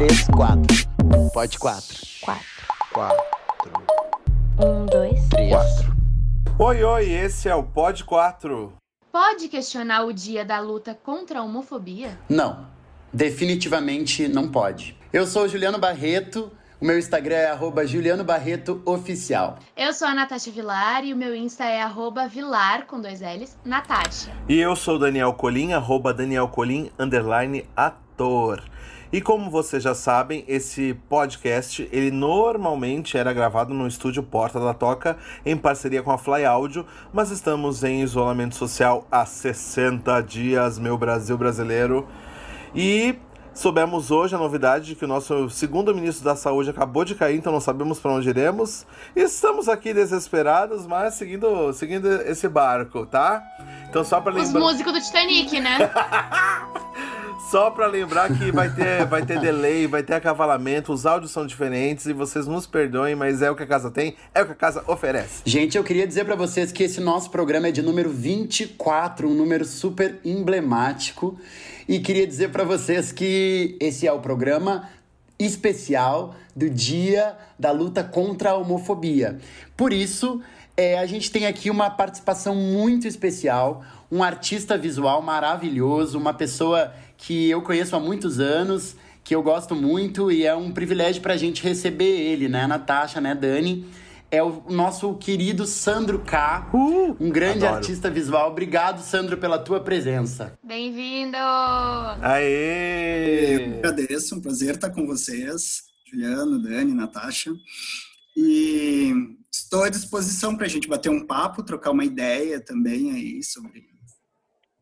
três, quatro. Pode quatro. Quatro. Quatro. Um, dois. Três. Quatro. Oi, oi, esse é o Pod 4. Pode questionar o dia da luta contra a homofobia? Não. Definitivamente não pode. Eu sou o Juliano Barreto. O meu Instagram é arroba Juliano Barreto Oficial. Eu sou a Natasha Vilar e o meu Insta é arroba Vilar, com dois L's, Natasha. E eu sou o Daniel Colim, arroba Daniel Colim, underline ator. E como vocês já sabem, esse podcast, ele normalmente era gravado no estúdio Porta da Toca, em parceria com a Fly Áudio, mas estamos em isolamento social há 60 dias, meu Brasil brasileiro. E soubemos hoje a novidade de que o nosso segundo ministro da Saúde acabou de cair, então não sabemos para onde iremos. Estamos aqui desesperados, mas seguindo, seguindo esse barco, tá? Então só para Os lembrar... músicos do Titanic, né? Só pra lembrar que vai ter, vai ter delay, vai ter acavalamento, os áudios são diferentes e vocês nos perdoem, mas é o que a casa tem, é o que a casa oferece. Gente, eu queria dizer pra vocês que esse nosso programa é de número 24, um número super emblemático. E queria dizer pra vocês que esse é o programa especial do Dia da Luta contra a Homofobia. Por isso, é, a gente tem aqui uma participação muito especial, um artista visual maravilhoso, uma pessoa que eu conheço há muitos anos, que eu gosto muito e é um privilégio pra gente receber ele, né, Natasha, né, Dani? É o nosso querido Sandro K, Uh, um grande adoro. artista visual. Obrigado, Sandro, pela tua presença. Bem-vindo! Eu Aê! agradeço, um prazer estar com vocês, Juliano, Dani, Natasha. E estou à disposição para a gente bater um papo, trocar uma ideia também aí sobre,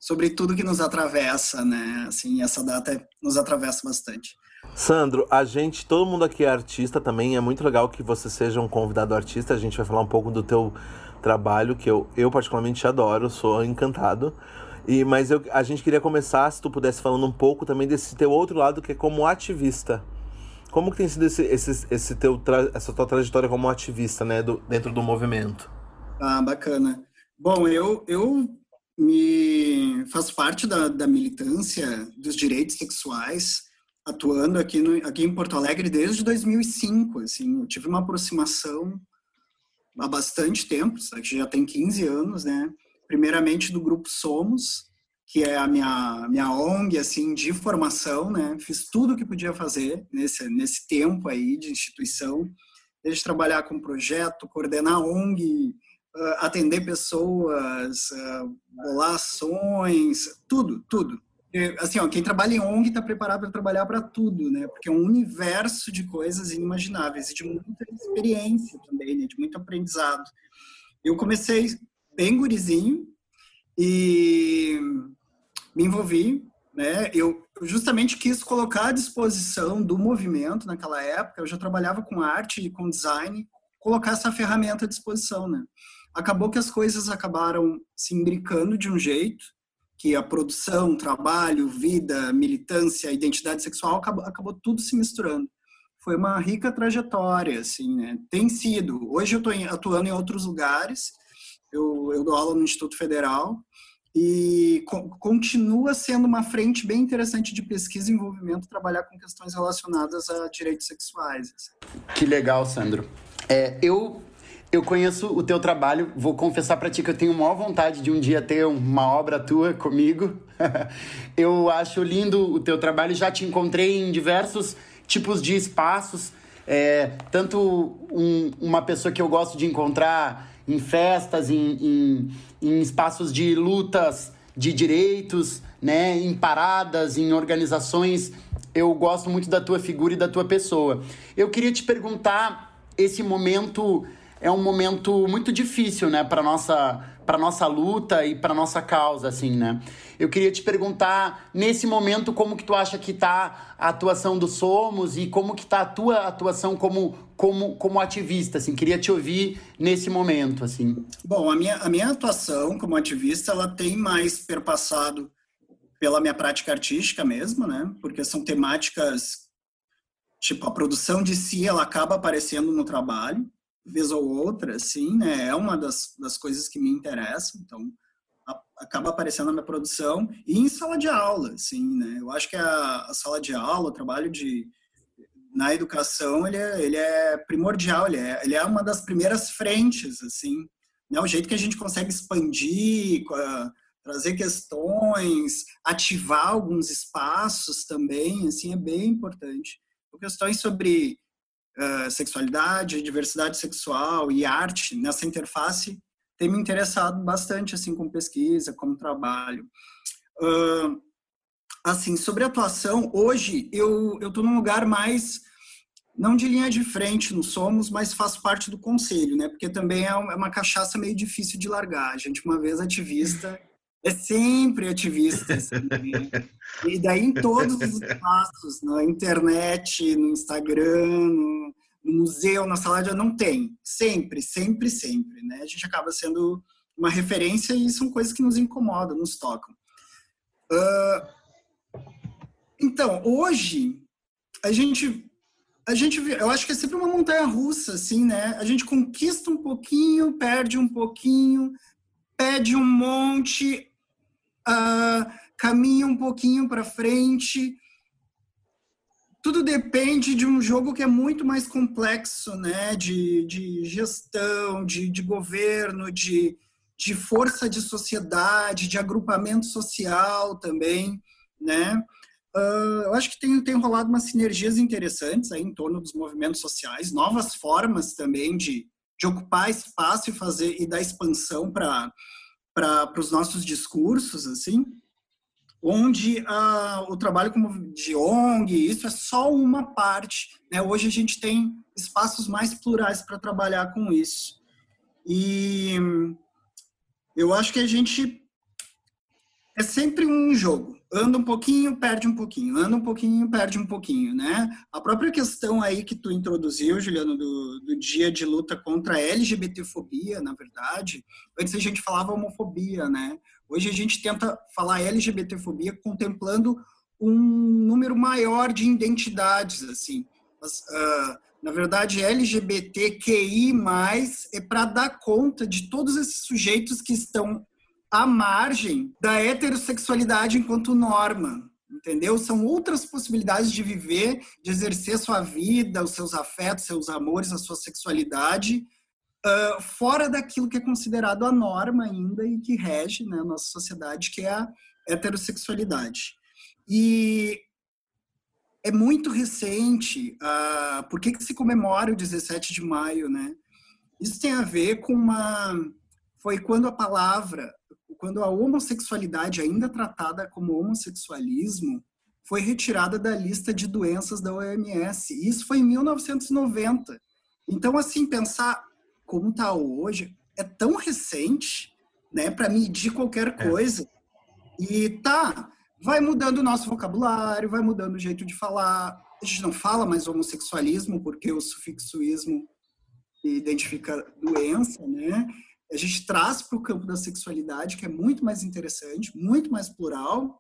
sobre tudo que nos atravessa, né? Assim, essa data nos atravessa bastante. Sandro, a gente, todo mundo aqui é artista também, é muito legal que você seja um convidado artista, a gente vai falar um pouco do teu trabalho, que eu, eu particularmente adoro, sou encantado. E, mas eu, a gente queria começar, se tu pudesse falando um pouco também desse teu outro lado, que é como ativista. Como que tem sido esse, esse, esse teu, essa tua trajetória como ativista, né, do, dentro do movimento? Ah, bacana. Bom, eu, eu me faço parte da, da militância dos direitos sexuais, atuando aqui, no, aqui em Porto Alegre desde 2005. Assim, eu tive uma aproximação há bastante tempo, já tem 15 anos, né? Primeiramente do grupo Somos, que é a minha, minha ONG assim de formação, né? Fiz tudo o que podia fazer nesse nesse tempo aí de instituição, desde trabalhar com projeto, coordenar ONG, atender pessoas, ah, bolar ações, tudo, tudo. E, Assim, ó, quem trabalha em ONG está preparado para trabalhar para tudo, né? Porque é um universo de coisas inimagináveis e de muita experiência também, né? De muito aprendizado. Eu comecei bem gurizinho e me envolvi, né? Eu justamente quis colocar à disposição do movimento naquela época. Eu já trabalhava com arte e com design, colocar essa ferramenta à disposição, né? Acabou que as coisas acabaram se imbricando de um jeito que a produção, trabalho, vida, militância, identidade sexual acabou, acabou tudo se misturando. Foi uma rica trajetória, assim, né? Tem sido. Hoje eu estou atuando em outros lugares. Eu, eu dou aula no Instituto Federal e co- continua sendo uma frente bem interessante de pesquisa e envolvimento trabalhar com questões relacionadas a direitos sexuais. assim. Que legal, Sandro. É, eu eu conheço o teu trabalho, vou confessar pra ti que eu tenho maior vontade de um dia ter uma obra tua comigo. eu acho lindo o teu trabalho, já te encontrei em diversos tipos de espaços, é, tanto um- uma pessoa que eu gosto de encontrar em festas, em, em, em espaços de lutas de direitos, né, em paradas, em organizações. Eu gosto muito da tua figura e da tua pessoa. Eu queria te perguntar, esse momento é um momento muito difícil, né, para nossa para nossa luta e para nossa causa, assim, né? Eu queria te perguntar nesse momento como que tu acha que tá a atuação do Somos e como que tá a tua atuação como como como ativista, assim. Queria te ouvir nesse momento, assim. Bom, a minha, a minha atuação como ativista, ela tem mais perpassado pela minha prática artística mesmo, né? Porque são temáticas, tipo, a produção de si, ela acaba aparecendo no trabalho, vez ou outra, assim, né? É uma das, das coisas que me interessam, então a- acaba aparecendo na minha produção e em sala de aula, assim, né? Eu acho que a, a sala de aula, o trabalho de na educação ele é, ele é primordial, ele é, ele é uma das primeiras frentes, assim, né? O jeito que a gente consegue expandir, trazer questões, ativar alguns espaços também, assim, é bem importante. Questões sobre uh, sexualidade, diversidade sexual e arte nessa interface tem me interessado bastante, assim, com pesquisa, como trabalho. Uh, assim, sobre atuação, hoje eu eu estou num lugar mais não de linha de frente no Somos, mas faço parte do conselho, né? Porque também é, é uma cachaça meio difícil de largar. A gente, uma vez ativista, é sempre ativista. Assim, né? E daí em todos os espaços, na internet, no Instagram, no, museu, na sala de não tem. Sempre, sempre, sempre, né? A gente acaba sendo uma referência e são coisas que nos incomodam, nos tocam. Uh, então, hoje, a gente a gente, eu acho que é sempre uma montanha russa, assim, né? A gente conquista um pouquinho, perde um pouquinho, pede um monte, uh, caminha um pouquinho para frente. Tudo depende de um jogo que é muito mais complexo, né? De, de gestão, de, de governo, de, de força de sociedade, de agrupamento social também, né? Uh, eu acho que tem, tem rolado umas sinergias interessantes aí em torno dos movimentos sociais, novas formas também de, de ocupar espaço e fazer e dar expansão para para os nossos discursos, assim, onde uh, o trabalho como de ONG, isso é só uma parte. Né? Hoje a gente tem espaços mais plurais para trabalhar com isso. E eu acho que a gente é sempre um jogo anda um pouquinho, perde um pouquinho, anda um pouquinho, perde um pouquinho, né? A própria questão aí que tu introduziu, Juliano, do, do dia de luta contra a LGBTfobia, na verdade, antes a gente falava homofobia, né? Hoje a gente tenta falar LGBTfobia contemplando um número maior de identidades, assim. Mas, uh, na verdade, LGBTQI+, é para dar conta de todos esses sujeitos que estão à margem da heterossexualidade enquanto norma, entendeu? São outras possibilidades de viver, de exercer sua vida, os seus afetos, seus amores, a sua sexualidade, uh, fora daquilo que é considerado a norma ainda e que rege né, a nossa sociedade, que é a heterossexualidade. E é muito recente, uh, por que, que se comemora o 17 de maio, né? Isso tem a ver com uma... Foi quando a palavra quando a homossexualidade, ainda tratada como homossexualismo, foi retirada da lista de doenças da OMS. Isso foi em 1990. Então, assim, pensar como está hoje é tão recente, né, para medir qualquer é. coisa. É. E tá, vai mudando o nosso vocabulário, vai mudando o jeito de falar. A gente não fala mais homossexualismo porque o sufixoísmo identifica doença, né? A gente traz para o campo da sexualidade, que é muito mais interessante, muito mais plural,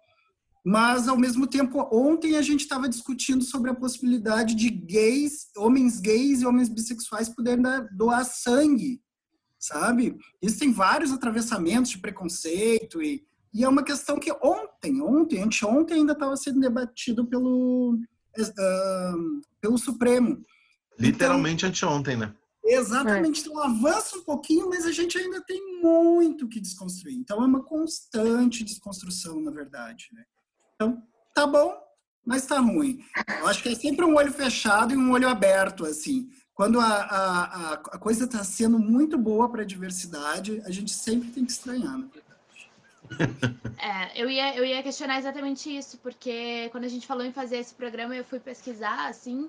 mas ao mesmo tempo, ontem a gente estava discutindo sobre a possibilidade de gays, homens gays e homens bissexuais poderem doar sangue, sabe? Isso tem vários atravessamentos de preconceito e, e é uma questão que ontem, ontem, anteontem ainda estava sendo debatido pelo, uh, pelo Supremo. Literalmente então, anteontem, né? Exatamente. É. Então avança um pouquinho, mas a gente ainda tem muito que desconstruir. Então é uma constante desconstrução, na verdade. Né? Então, tá bom, mas tá ruim. Eu acho que é sempre um olho fechado e um olho aberto, assim. Quando a, a, a coisa está sendo muito boa para a diversidade, a gente sempre tem que estranhar, na verdade. É, eu ia, eu ia questionar exatamente isso, porque quando a gente falou em fazer esse programa, eu fui pesquisar, assim,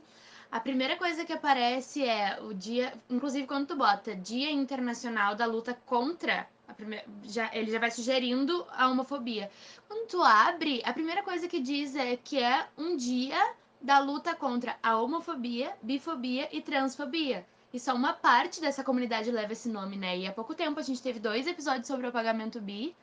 a primeira coisa que aparece é o dia, inclusive quando tu bota Dia Internacional da Luta contra primeira, já, ele já vai sugerindo a homofobia. Quando tu abre, a primeira coisa que diz é que é um dia da luta contra a homofobia, bifobia e transfobia. E só uma parte dessa comunidade leva esse nome, né? E há pouco tempo a gente teve dois episódios sobre o apagamento bi.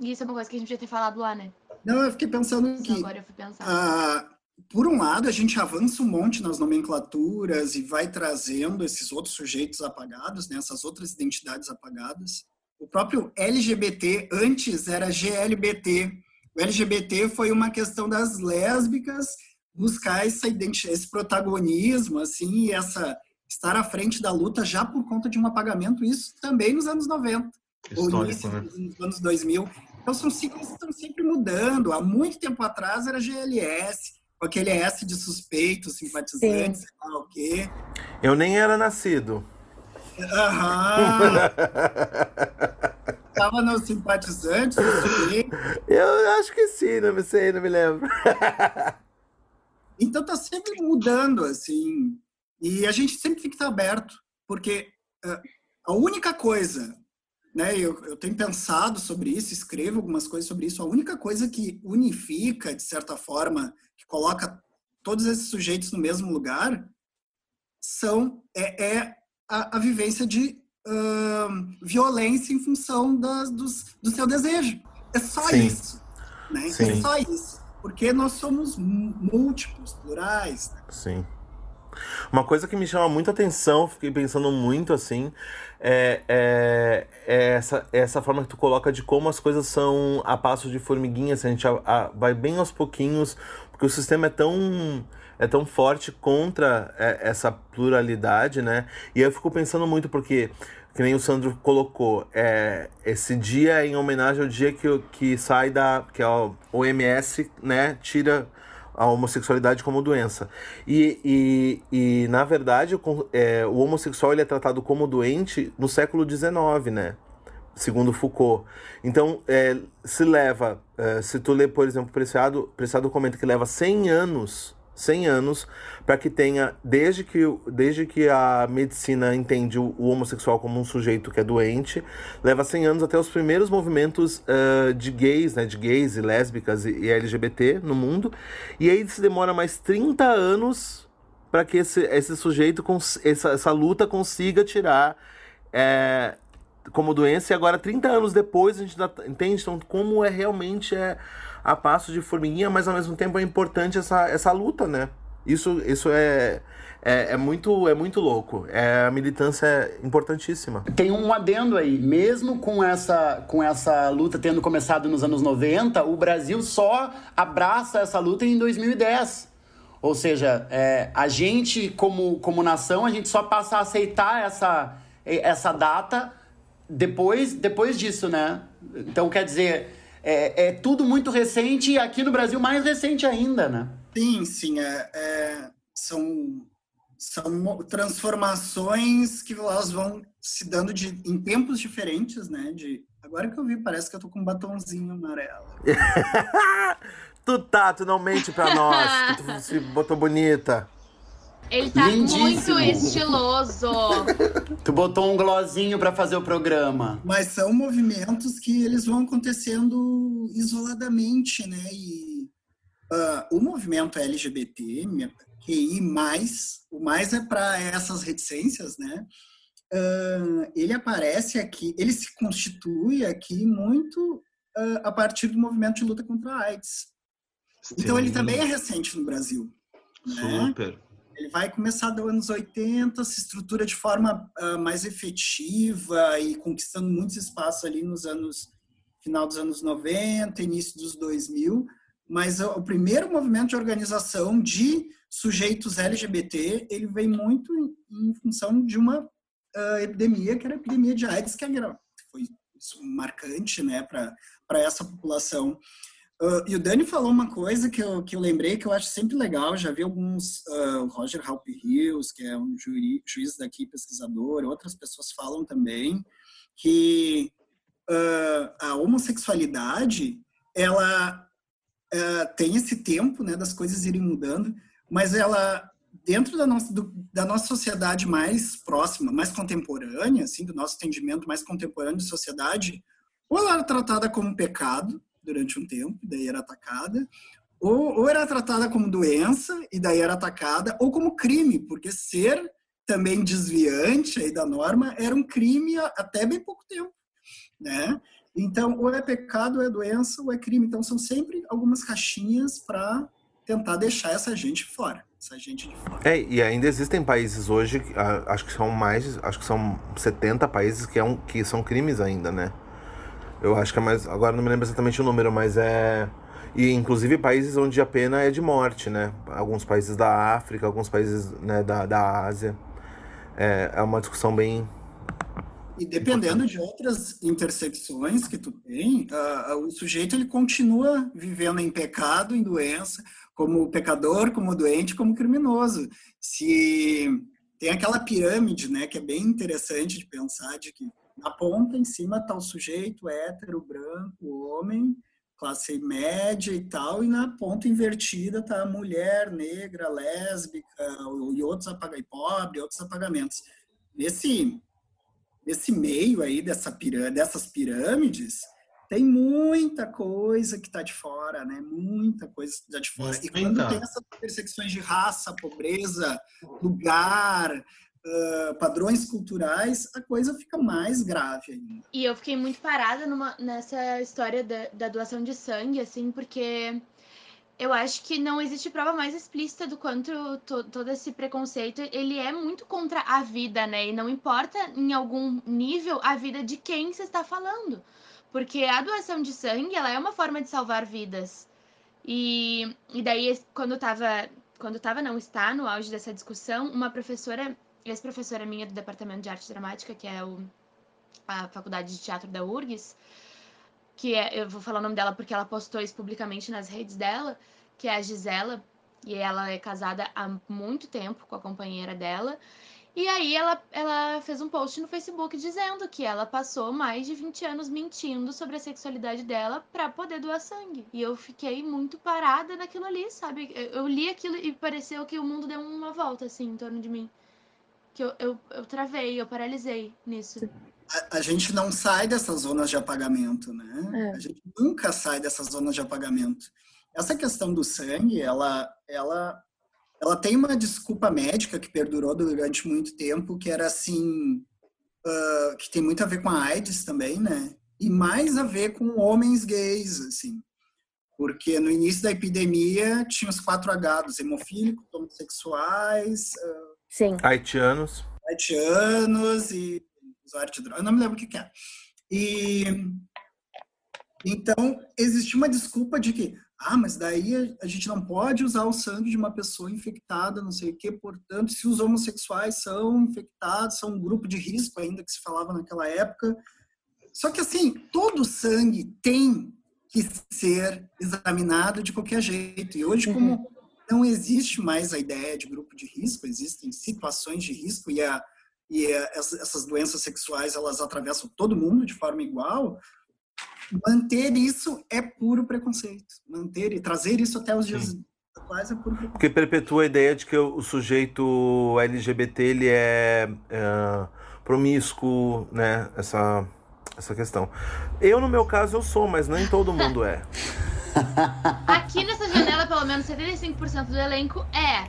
E isso é uma coisa que a gente podia ter falado lá, né? Não, eu fiquei pensando que. Agora eu fui pensar. Por um lado, a gente avança um monte nas nomenclaturas e vai trazendo esses outros sujeitos apagados, né, essas outras identidades apagadas. O próprio LGBT antes era GLBT. O LGBT foi uma questão das lésbicas buscar essa esse protagonismo, assim, essa estar à frente da luta já por conta de um apagamento, isso também nos anos 90, Histórico, ou início, né? nos anos 2000. Então são ciclos que estão sempre mudando. Há muito tempo atrás era GLS, com aquele S de suspeitos, simpatizantes, sei lá o quê. Eu nem era nascido. Aham. Tava no simpatizante, Eu acho que sim, não sei, não me lembro. então tá sempre mudando, assim. E a gente sempre tem que estar aberto, porque uh, a única coisa, né, eu, eu tenho pensado sobre isso, escrevo algumas coisas sobre isso, a única coisa que unifica, de certa forma, coloca todos esses sujeitos no mesmo lugar, são é, é a, a, vivência de uh, violência em função das, dos, do seu desejo. É só Sim. isso. Né? É só isso. Porque nós somos múltiplos, plurais. Né? Sim. Uma coisa que me chama muito atenção, fiquei pensando muito assim, é, é, é essa, é essa forma que tu coloca de como as coisas são a passo de formiguinha, assim, a gente a, a, vai bem aos pouquinhos, porque o sistema é tão é tão forte contra é, essa pluralidade, né? E eu fico pensando muito porque que nem o Sandro colocou, é, esse dia é em homenagem ao dia que, que sai da que a OMS, né, tira a homossexualidade como doença. E, e, e na verdade, o, é, o homossexual ele é tratado como doente no século XIX, né? Segundo Foucault. Então, é, se leva, é, se tu lê, por exemplo, Preciado, Preciado comenta que leva 100 anos 100 anos para que tenha, desde que, desde que a medicina entende o, o, homossexual como um sujeito que é doente, leva 100 anos até os primeiros movimentos uh, de gays, né, de gays e lésbicas e, e, LGBT no mundo, e aí se demora mais 30 anos para que esse, esse sujeito, essa, essa luta consiga tirar é, como doença, e agora 30 anos depois a gente entende então, como é realmente é a passo de formiguinha, mas ao mesmo tempo é importante essa, essa luta, né? Isso, isso é, é, é, muito, é muito louco. É, a militância é importantíssima. Tem um adendo aí. Mesmo com essa, com essa luta tendo começado nos anos 90, o Brasil só abraça essa luta em 2010. Ou seja, é, a gente, como, como nação, a gente só passa a aceitar essa, essa data depois, depois disso, né? Então, quer dizer, é, é tudo muito recente e aqui no Brasil mais recente ainda, né? Sim, sim. É, é, são, são transformações que elas vão se dando de, em tempos diferentes, né? De, agora que eu vi, parece que eu tô com um batonzinho amarelo. tu tá, tu não mente pra nós, que tu se botou bonita. Ele tá Lindíssimo. muito estiloso. tu botou um glossinho para fazer o programa. Mas são movimentos que eles vão acontecendo isoladamente, né? E uh, o movimento LGBT, QI+, o mais é para essas reticências, né? Uh, ele aparece aqui, ele se constitui aqui muito uh, a partir do movimento de luta contra a AIDS. Sim. Então ele também é recente no Brasil. Né? Super. Né? Ele vai começar dos anos 80, se estrutura de forma uh, mais efetiva e conquistando muitos espaços ali nos anos final dos anos 90, início dos 2000, mas o, primeiro movimento de organização de sujeitos LGBT, ele vem muito em, em função de uma uh, epidemia, que era a epidemia de AIDS, que era, foi marcante né, para essa população. Uh, e o Dani falou uma coisa que eu, que eu lembrei que eu acho sempre legal. Já vi alguns, uh, Roger Halpe Hills, que é um juri, juiz daqui, pesquisador, outras pessoas falam também, que uh, a homossexualidade, ela tem esse tempo né, das coisas irem mudando, mas ela, dentro da nossa, do, da nossa sociedade mais próxima, mais contemporânea, assim, do nosso entendimento mais contemporâneo de sociedade, ou ela era tratada como pecado, durante um tempo, daí era atacada, ou, ou era tratada como doença, e daí era atacada, ou como crime, porque ser também desviante aí da norma era um crime até bem pouco tempo, né? Então, ou é pecado, ou é doença, ou é crime. Então, são sempre algumas caixinhas para tentar deixar essa gente fora, essa gente de fora. É, e ainda existem países hoje, acho que são mais, acho que são 70 países que, é um, que são crimes ainda, né? Eu acho que é mais. Agora não me lembro exatamente o número, mas é. E inclusive países onde a pena é de morte, né? Alguns países da África, alguns países né, da, da Ásia. É, é uma discussão bem. E dependendo de outras intersecções que tu tem, uh, o sujeito ele continua vivendo em pecado, em doença, como pecador, como doente, como criminoso. Se tem aquela pirâmide, né, que é bem interessante de pensar, de que na ponta, em cima, está o sujeito hétero, branco, homem, classe média e tal, e na ponta invertida está a mulher negra, lésbica e outros apagamentos, pobre, outros apagamentos. Nesse, nesse meio aí dessa pirâmide, dessas pirâmides, tem muita coisa que está de fora, né? Muita coisa que está de fora. E quando tem essas intersecções de raça, pobreza, lugar, padrões culturais, a coisa fica mais grave ainda. E eu fiquei muito parada numa, nessa história da, da doação de sangue, assim, porque eu acho que não existe prova mais explícita do quanto to, todo esse preconceito ele é muito contra a vida, né? E não importa em algum nível a vida de quem você está falando. Porque a doação de sangue, ela é uma forma de salvar vidas. E, e daí, quando eu tava, quando eu tava, não está no auge dessa discussão, uma professora, ex-professora minha do Departamento de Arte Dramática, que é o, a Faculdade de Teatro da URGS, que é, eu vou falar o nome dela porque ela postou isso publicamente nas redes dela, que é a Gisela, e ela é casada há muito tempo com a companheira dela, e aí ela, ela fez um post no Facebook dizendo que ela passou mais de 20 anos mentindo sobre a sexualidade dela para poder doar sangue. E eu fiquei muito parada naquilo ali, sabe? Eu, li aquilo e pareceu que o mundo deu uma volta assim em torno de mim. Que eu, eu, eu travei, eu paralisei nisso. A, a, gente não sai dessas zonas de apagamento, né? É. A gente nunca sai dessas zonas de apagamento. Essa questão do sangue, ela, ela ela tem uma desculpa médica que perdurou durante muito tempo, que era assim, uh, que tem muito a ver com a AIDS também, né? E mais a ver com homens gays, assim. Porque no início da epidemia tinha os quatro H, dos hemofílicos, homossexuais... Uh, Sim. Haitianos. Haitianos e usuário de droga, eu não me lembro o que, que é. E... Então, existia uma desculpa de que ah, mas daí a gente não pode usar o sangue de uma pessoa infectada, não sei o quê. Portanto, se os homossexuais são infectados, são um grupo de risco ainda que se falava naquela época. Só que assim, todo sangue tem que ser examinado de qualquer jeito. E hoje, como uhum. Não existe mais a ideia de grupo de risco, existem situações de risco e, a, e a, essas doenças sexuais elas atravessam todo mundo de forma igual manter isso é puro preconceito. Manter e trazer isso até os dias atuais é puro preconceito. Porque perpetua a ideia de que o sujeito LGBT ele é, é promíscuo, né? Essa, essa questão. Eu, no meu caso, eu sou, mas nem todo mundo é. Aqui nessa janela, pelo menos 75% do elenco é.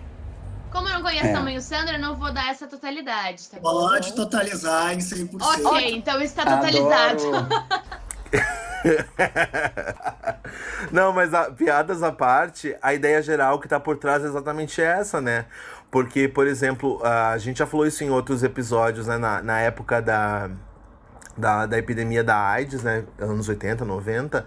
Como eu não conheço é. também o Sandra, eu não vou dar essa totalidade. Tá Pode totalizar em 100%. Ok, então está totalizado. Não, mas a, piadas à parte, a ideia geral que tá por trás é exatamente essa, né? Porque, por exemplo, a gente já falou isso em outros episódios, né? Na, na época da, da, da epidemia da AIDS, né? Anos 80, 90.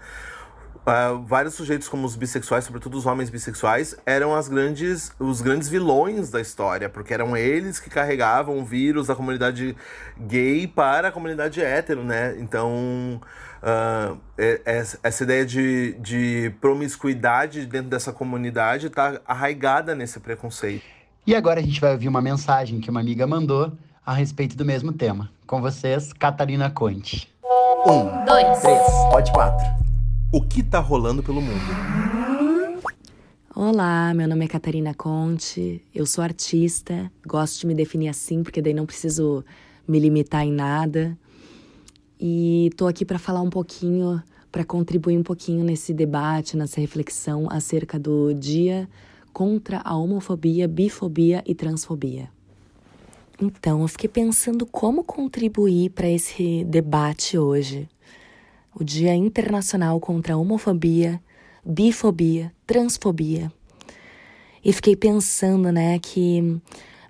Uh, vários sujeitos como os bissexuais, sobretudo os homens bissexuais, eram as grandes, os grandes vilões da história, porque eram eles que carregavam o vírus da comunidade gay para a comunidade hétero, né? Então, uh, essa ideia de, de promiscuidade dentro dessa comunidade está arraigada nesse preconceito. E agora a gente vai ouvir uma mensagem que uma amiga mandou a respeito do mesmo tema. Com vocês, Catarina Conte. Um, dois, três, pode quatro. O que tá rolando pelo mundo? Olá, meu nome é Catarina Conte, eu sou artista, gosto de me definir assim porque daí não preciso me limitar em nada e estou aqui para falar um pouquinho, para contribuir um pouquinho nesse debate, nessa reflexão acerca do Dia contra a Homofobia, Bifobia e Transfobia. Então, eu fiquei pensando como contribuir para esse debate hoje. O Dia Internacional contra a Homofobia, Bifobia, Transfobia. E fiquei pensando, né, que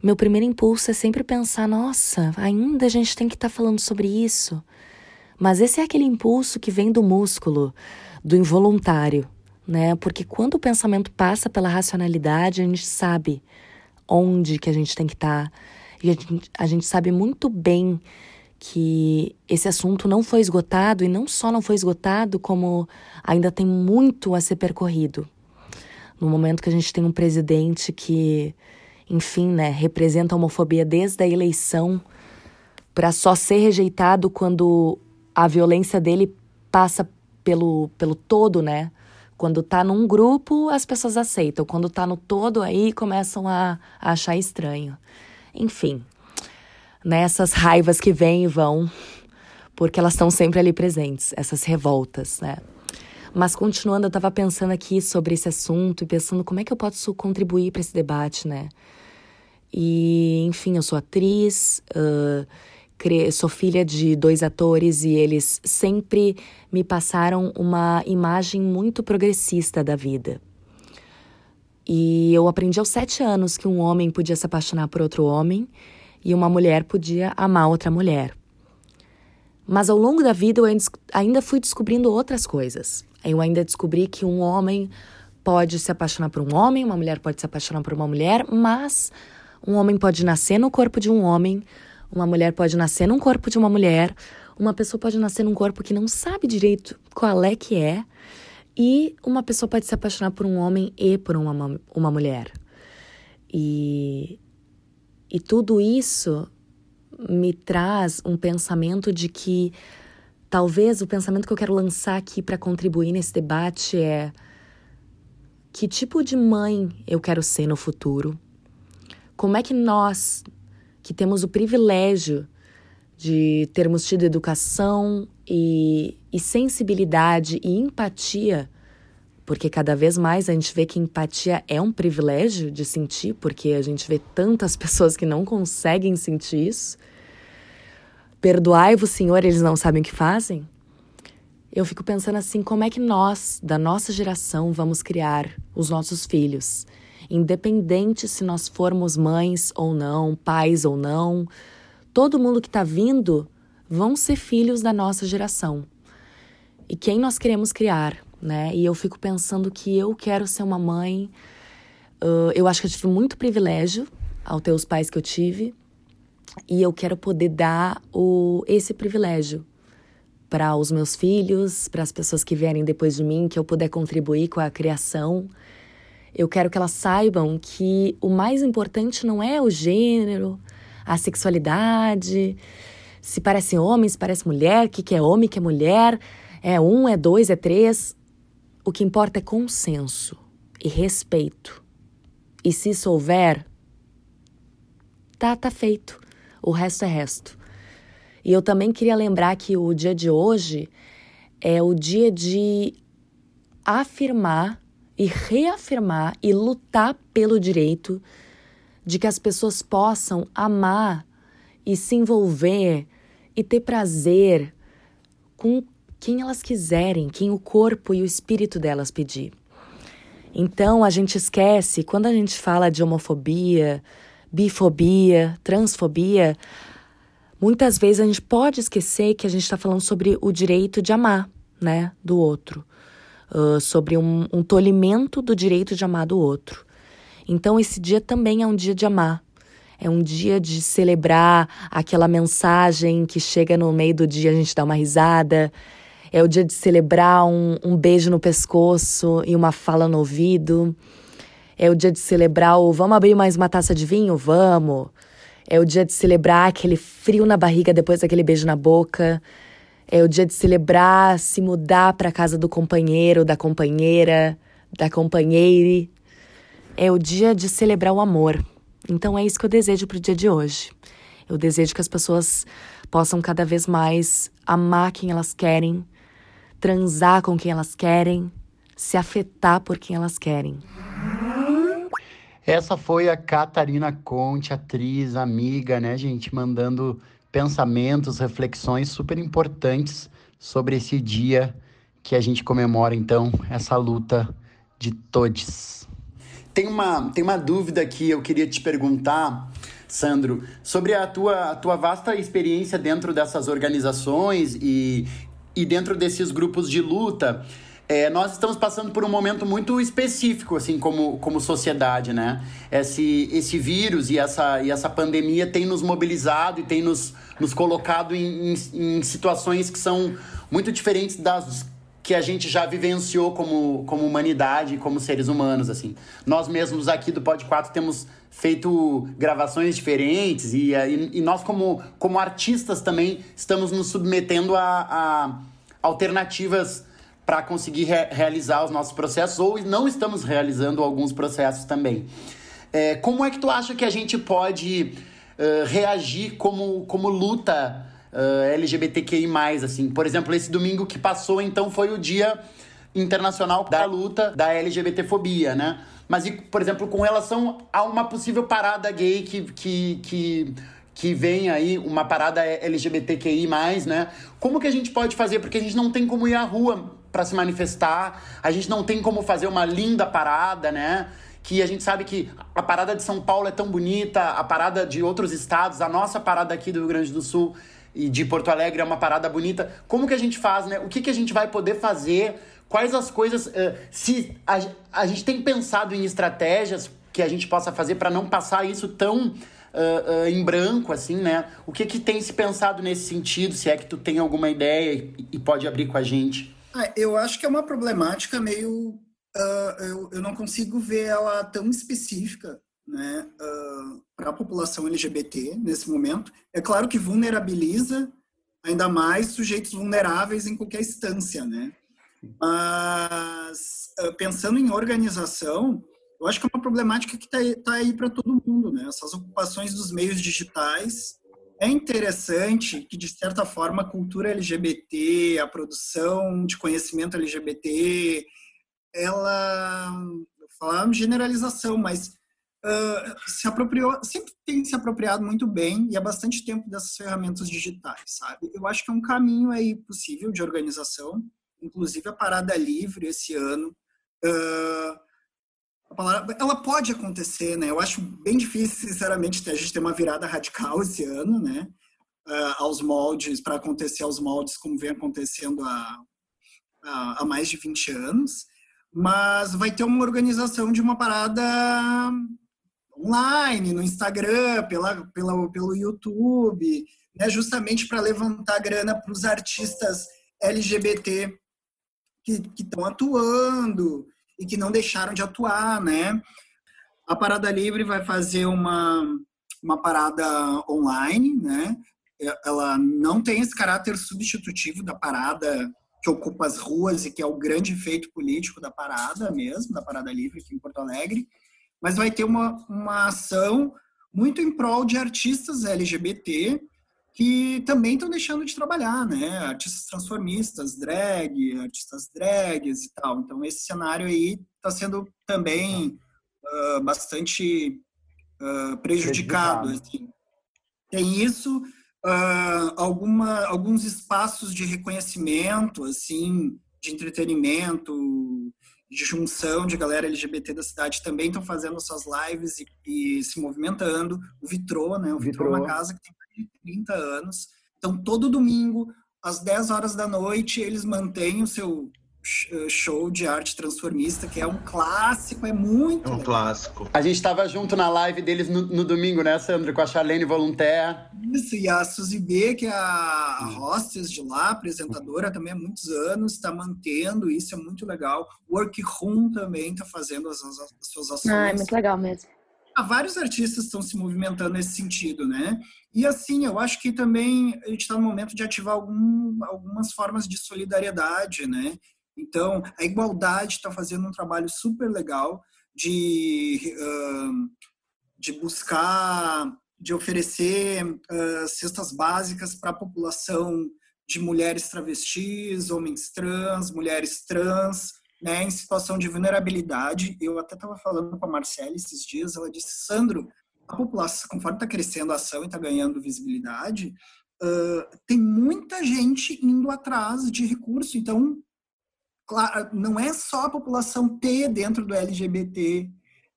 meu primeiro impulso é sempre pensar: nossa, ainda a gente tem que estar tá falando sobre isso. Mas esse é aquele impulso que vem do músculo, do involuntário, né? Porque quando o pensamento passa pela racionalidade, a gente sabe onde que a gente tem que estar. Tá, e a gente, a gente sabe muito bem que esse assunto não foi esgotado e não só não foi esgotado, como ainda tem muito a ser percorrido. No momento que a gente tem um presidente que, enfim, né, representa a homofobia desde a eleição, para só ser rejeitado quando a violência dele passa pelo, pelo todo, né? Quando tá num grupo, as pessoas aceitam. Quando tá no todo, aí começam a, a achar estranho. Enfim, nessas raivas que vêm e vão, porque elas estão sempre ali presentes, essas revoltas, né? Mas continuando, eu estava pensando aqui sobre esse assunto e pensando como é que eu posso contribuir para esse debate, né? E, enfim, eu sou atriz, uh, sou filha de dois atores e eles sempre me passaram uma imagem muito progressista da vida. E eu aprendi aos sete anos que um homem podia se apaixonar por outro homem e uma mulher podia amar outra mulher. Mas ao longo da vida eu ainda fui descobrindo outras coisas. Eu ainda descobri que um homem pode se apaixonar por um homem, uma mulher pode se apaixonar por uma mulher, mas um homem pode nascer no corpo de um homem, uma mulher pode nascer num corpo de uma mulher, uma pessoa pode nascer num corpo que não sabe direito qual é que é, e uma pessoa pode se apaixonar por um homem e por uma, uma mulher. E e tudo isso me traz um pensamento de que talvez o pensamento que eu quero lançar aqui para contribuir nesse debate é que tipo de mãe eu quero ser no futuro? Como é que nós, que temos o privilégio de termos tido educação e, e sensibilidade e empatia, porque cada vez mais a gente vê que empatia é um privilégio de sentir, porque a gente vê tantas pessoas que não conseguem sentir isso. Perdoai-vos, Senhor, eles não sabem o que fazem. Eu fico pensando assim, como é que nós, da nossa geração, vamos criar os nossos filhos? Independente se nós formos mães ou não, pais ou não, todo mundo que está vindo vão ser filhos da nossa geração. E quem nós queremos criar? Né? E eu fico pensando que eu quero ser uma mãe. Uh, eu acho que eu tive muito privilégio ao ter os pais que eu tive. E eu quero poder dar o, esse privilégio para os meus filhos, para as pessoas que vierem depois de mim, que eu puder contribuir com a criação. Eu quero que elas saibam que o mais importante não é o gênero, a sexualidade, se parece homem, se parece mulher, o que, que é homem, que é mulher, é um, é dois, é três. O que importa é consenso e respeito. E se isso houver, tá, tá feito. O resto é resto. E eu também queria lembrar que o dia de hoje é o dia de afirmar e reafirmar e lutar pelo direito de que as pessoas possam amar e se envolver e ter prazer com quem elas quiserem, quem o corpo e o espírito delas pedir. Então a gente esquece, quando a gente fala de homofobia, bifobia, transfobia, muitas vezes a gente pode esquecer que a gente está falando sobre o direito de amar, né, do outro, uh, sobre um, um tolimento do direito de amar do outro. Então esse dia também é um dia de amar. É um dia de celebrar aquela mensagem que chega no meio do dia, a gente dá uma risada, é o dia de celebrar um, um beijo no pescoço e uma fala no ouvido. É o dia de celebrar o vamos abrir mais uma taça de vinho? Vamos. É o dia de celebrar aquele frio na barriga depois daquele beijo na boca. É o dia de celebrar se mudar para casa do companheiro, da companheira, da companheire. É o dia de celebrar o amor. Então é isso que eu desejo para o dia de hoje. Eu desejo que as pessoas possam cada vez mais amar quem elas querem, transar com quem elas querem, se afetar por quem elas querem. Essa foi a Catarina Conte, atriz, amiga, né, gente, mandando pensamentos, reflexões super importantes sobre esse dia que a gente comemora, então, essa luta de todos. Tem uma, tem uma dúvida que eu queria te perguntar, Sandro, sobre a tua, a tua vasta experiência dentro dessas organizações e, e dentro desses grupos de luta, é, nós estamos passando por um momento muito específico, assim, como, como sociedade, né? Esse, esse vírus e essa, e essa pandemia tem nos mobilizado e tem nos, nos colocado em, em, em situações que são muito diferentes das que a gente já vivenciou como, como humanidade, como seres humanos, assim. Nós mesmos aqui do Pod 4 temos feito gravações diferentes e, e, e, nós, como, como artistas, também estamos nos submetendo a, a alternativas para conseguir re realizar os nossos processos ou não estamos realizando alguns processos também. É, como é que tu acha que a gente pode uh, reagir como, como luta uh, LGBTQI+, assim? Por exemplo, esse domingo que passou, então, foi o dia internacional da luta da LGBTfobia, né? Mas, por exemplo, com relação a uma possível parada gay que, que, que, que vem aí, uma parada LGBTQI+, né? Como que a gente pode fazer? Porque a gente não tem como ir à rua para se manifestar, a gente não tem como fazer uma linda parada, né? Que a gente sabe que a parada de São Paulo é tão bonita, a parada de outros estados, a nossa parada aqui do Rio Grande do Sul e de Porto Alegre é uma parada bonita. Como que a gente faz, né? O que, que a gente vai poder fazer quais as coisas. Uh, se a, a gente tem pensado em estratégias que a gente possa fazer para não passar isso tão uh, uh, em branco, assim, né? O que, que tem se pensado nesse sentido? Se é que tu tem alguma ideia e, e pode abrir com a gente? Ah, eu acho que é uma problemática meio. eu, eu não consigo ver ela tão específica né, para a população LGBT nesse momento. É claro que vulnerabiliza ainda mais sujeitos vulneráveis em qualquer instância, né? Mas ah, pensando em organização, eu acho que é uma problemática que está tá aí para todo mundo, né? Essas ocupações dos meios digitais. É interessante que, de certa forma, a cultura LGBT, a produção de conhecimento LGBT, ela, vou falar generalização, mas uh, se apropriou, sempre tem se apropriado muito bem e há bastante tempo dessas ferramentas digitais, sabe? Eu acho que é um caminho aí possível de organização inclusive a parada livre esse ano. Uh, palavra, ela pode acontecer, né? Eu acho bem difícil, sinceramente, a gente ter uma virada radical esse ano, né? Uh, aos moldes, para acontecer aos moldes como vem acontecendo há, há, há, mais de 20 anos. Mas vai ter uma organização de uma parada online, no Instagram, pela, pela, pelo YouTube, né? justamente para levantar grana para os artistas LGBT que estão atuando e que não deixaram de atuar, né? A Parada Livre vai fazer uma, uma parada online, né? Ela não tem esse caráter substitutivo da parada que ocupa as ruas e que é o grande feito político da parada mesmo, da Parada Livre aqui em Porto Alegre, mas vai ter uma, uma ação muito em prol de artistas LGBT que também estão deixando de trabalhar, né? Artistas transformistas, drag, artistas drags e tal. Então, esse cenário aí está sendo também uh, bastante uh, prejudicado. Assim. Tem isso, uh, alguma, alguns espaços de reconhecimento, assim, de entretenimento, de junção de galera LGBT da cidade também estão fazendo suas lives e, e, se movimentando. O Vitrô, né? O Vitrô, Vitrô é uma casa que tem 30 anos. Então, todo domingo, às 10 horas da noite, eles mantêm o seu show de arte transformista, que é um clássico, é muito. É um legal. clássico. A gente estava junto na live deles no, no, domingo, né, Sandra? Com a Charlene Voluntaire. Isso, e a Suzy B, que é a hostess de lá, apresentadora também há muitos anos, está mantendo isso, é muito legal. Workroom também está fazendo as, as, as, suas ações. Ah, é muito legal mesmo. Há vários artistas estão se movimentando nesse sentido, né? E assim, eu acho que também a gente está no momento de ativar algum, algumas formas de solidariedade, né? Então, a Igualdade está fazendo um trabalho super legal de, de buscar, de oferecer cestas básicas para a população de mulheres travestis, homens trans, mulheres trans, né, em situação de vulnerabilidade. Eu até estava falando com a Marcela esses dias, ela disse, Sandro, a população, conforme está crescendo a ação e está ganhando visibilidade, uh, tem muita gente indo atrás de recurso. Então, não é só a população T dentro do LGBT,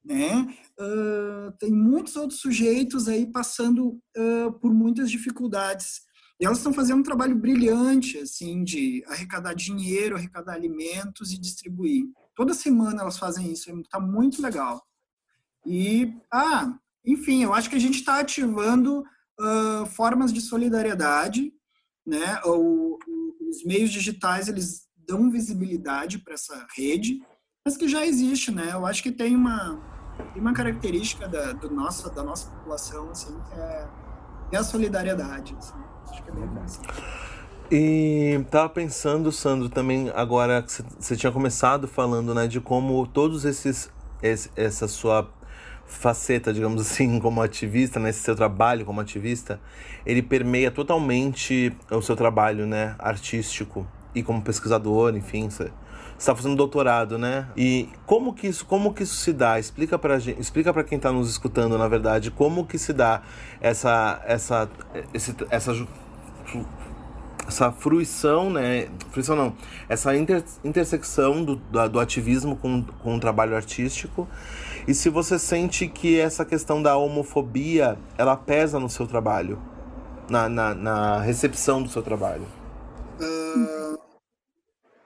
né? Uh, tem muitos outros sujeitos aí passando uh, por muitas dificuldades. E elas estão fazendo um trabalho brilhante, assim, de arrecadar dinheiro, arrecadar alimentos e distribuir. Toda semana elas fazem isso, está muito legal. E, ah, enfim, eu acho que a gente está ativando uh, formas de solidariedade, né? Os meios digitais, eles dão visibilidade para essa rede, mas que já existe, né? Eu acho que tem uma, tem uma característica da, do nosso, da nossa população, assim, que é, é a solidariedade, assim. Acho que é bem interessante. E tava pensando, Sandro, também agora que você tinha começado falando, né, de como todos esses esse, essa sua faceta, digamos assim, como ativista, nesse né, seu trabalho como ativista, ele permeia totalmente o seu trabalho, né, artístico e como pesquisador, enfim, você está fazendo doutorado, né? E como que isso, como que isso se dá? Explica para gente, explica para quem está nos escutando, na verdade, como que se dá essa essa esse, essa essa fruição, né? Fruição não, essa inter, intersecção do, do, do, ativismo com, com o trabalho artístico. E se você sente que essa questão da homofobia ela pesa no seu trabalho, na, na, na recepção do seu trabalho. Uh,